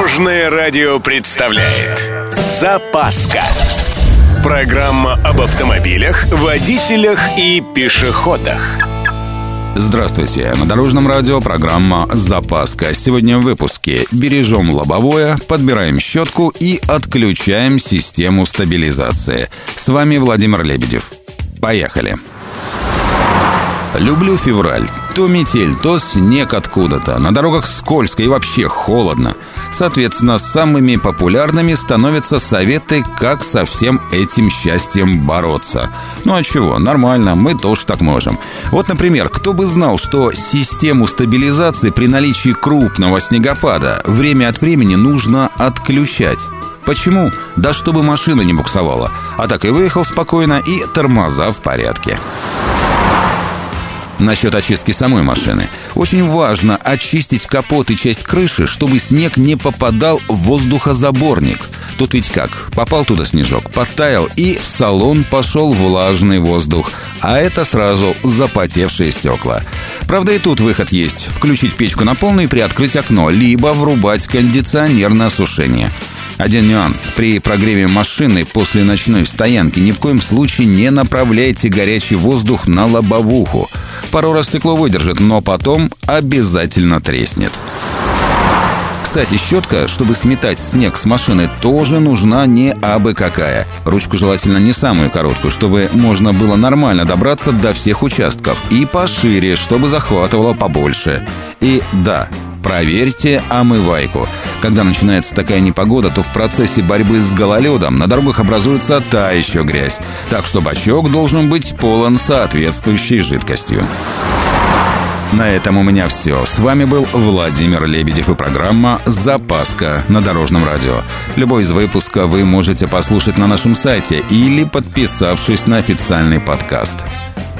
Дорожное радио представляет Запаска Программа об автомобилях, водителях и пешеходах Здравствуйте! На Дорожном радио программа «Запаска». Сегодня в выпуске бережем лобовое, подбираем щетку и отключаем систему стабилизации. С вами Владимир Лебедев. Поехали! Люблю февраль. То метель, то снег откуда-то. На дорогах скользко и вообще холодно. Соответственно, самыми популярными становятся советы, как со всем этим счастьем бороться. Ну а чего, нормально, мы тоже так можем. Вот, например, кто бы знал, что систему стабилизации при наличии крупного снегопада время от времени нужно отключать. Почему? Да чтобы машина не буксовала. А так и выехал спокойно и тормоза в порядке. Насчет очистки самой машины. Очень важно очистить капот и часть крыши, чтобы снег не попадал в воздухозаборник. Тут ведь как? Попал туда снежок, подтаял, и в салон пошел влажный воздух. А это сразу запотевшие стекла. Правда, и тут выход есть. Включить печку на полную и приоткрыть окно, либо врубать кондиционер на осушение. Один нюанс. При прогреве машины после ночной стоянки ни в коем случае не направляйте горячий воздух на лобовуху. Пару раз стекло выдержит, но потом обязательно треснет. Кстати, щетка, чтобы сметать снег с машины, тоже нужна не абы какая. Ручку желательно не самую короткую, чтобы можно было нормально добраться до всех участков. И пошире, чтобы захватывало побольше. И да, проверьте омывайку. Когда начинается такая непогода, то в процессе борьбы с гололедом на дорогах образуется та еще грязь. Так что бачок должен быть полон соответствующей жидкостью. На этом у меня все. С вами был Владимир Лебедев и программа «Запаска» на Дорожном радио. Любой из выпуска вы можете послушать на нашем сайте или подписавшись на официальный подкаст.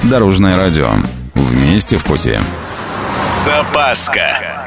Дорожное радио. Вместе в пути. Запаска.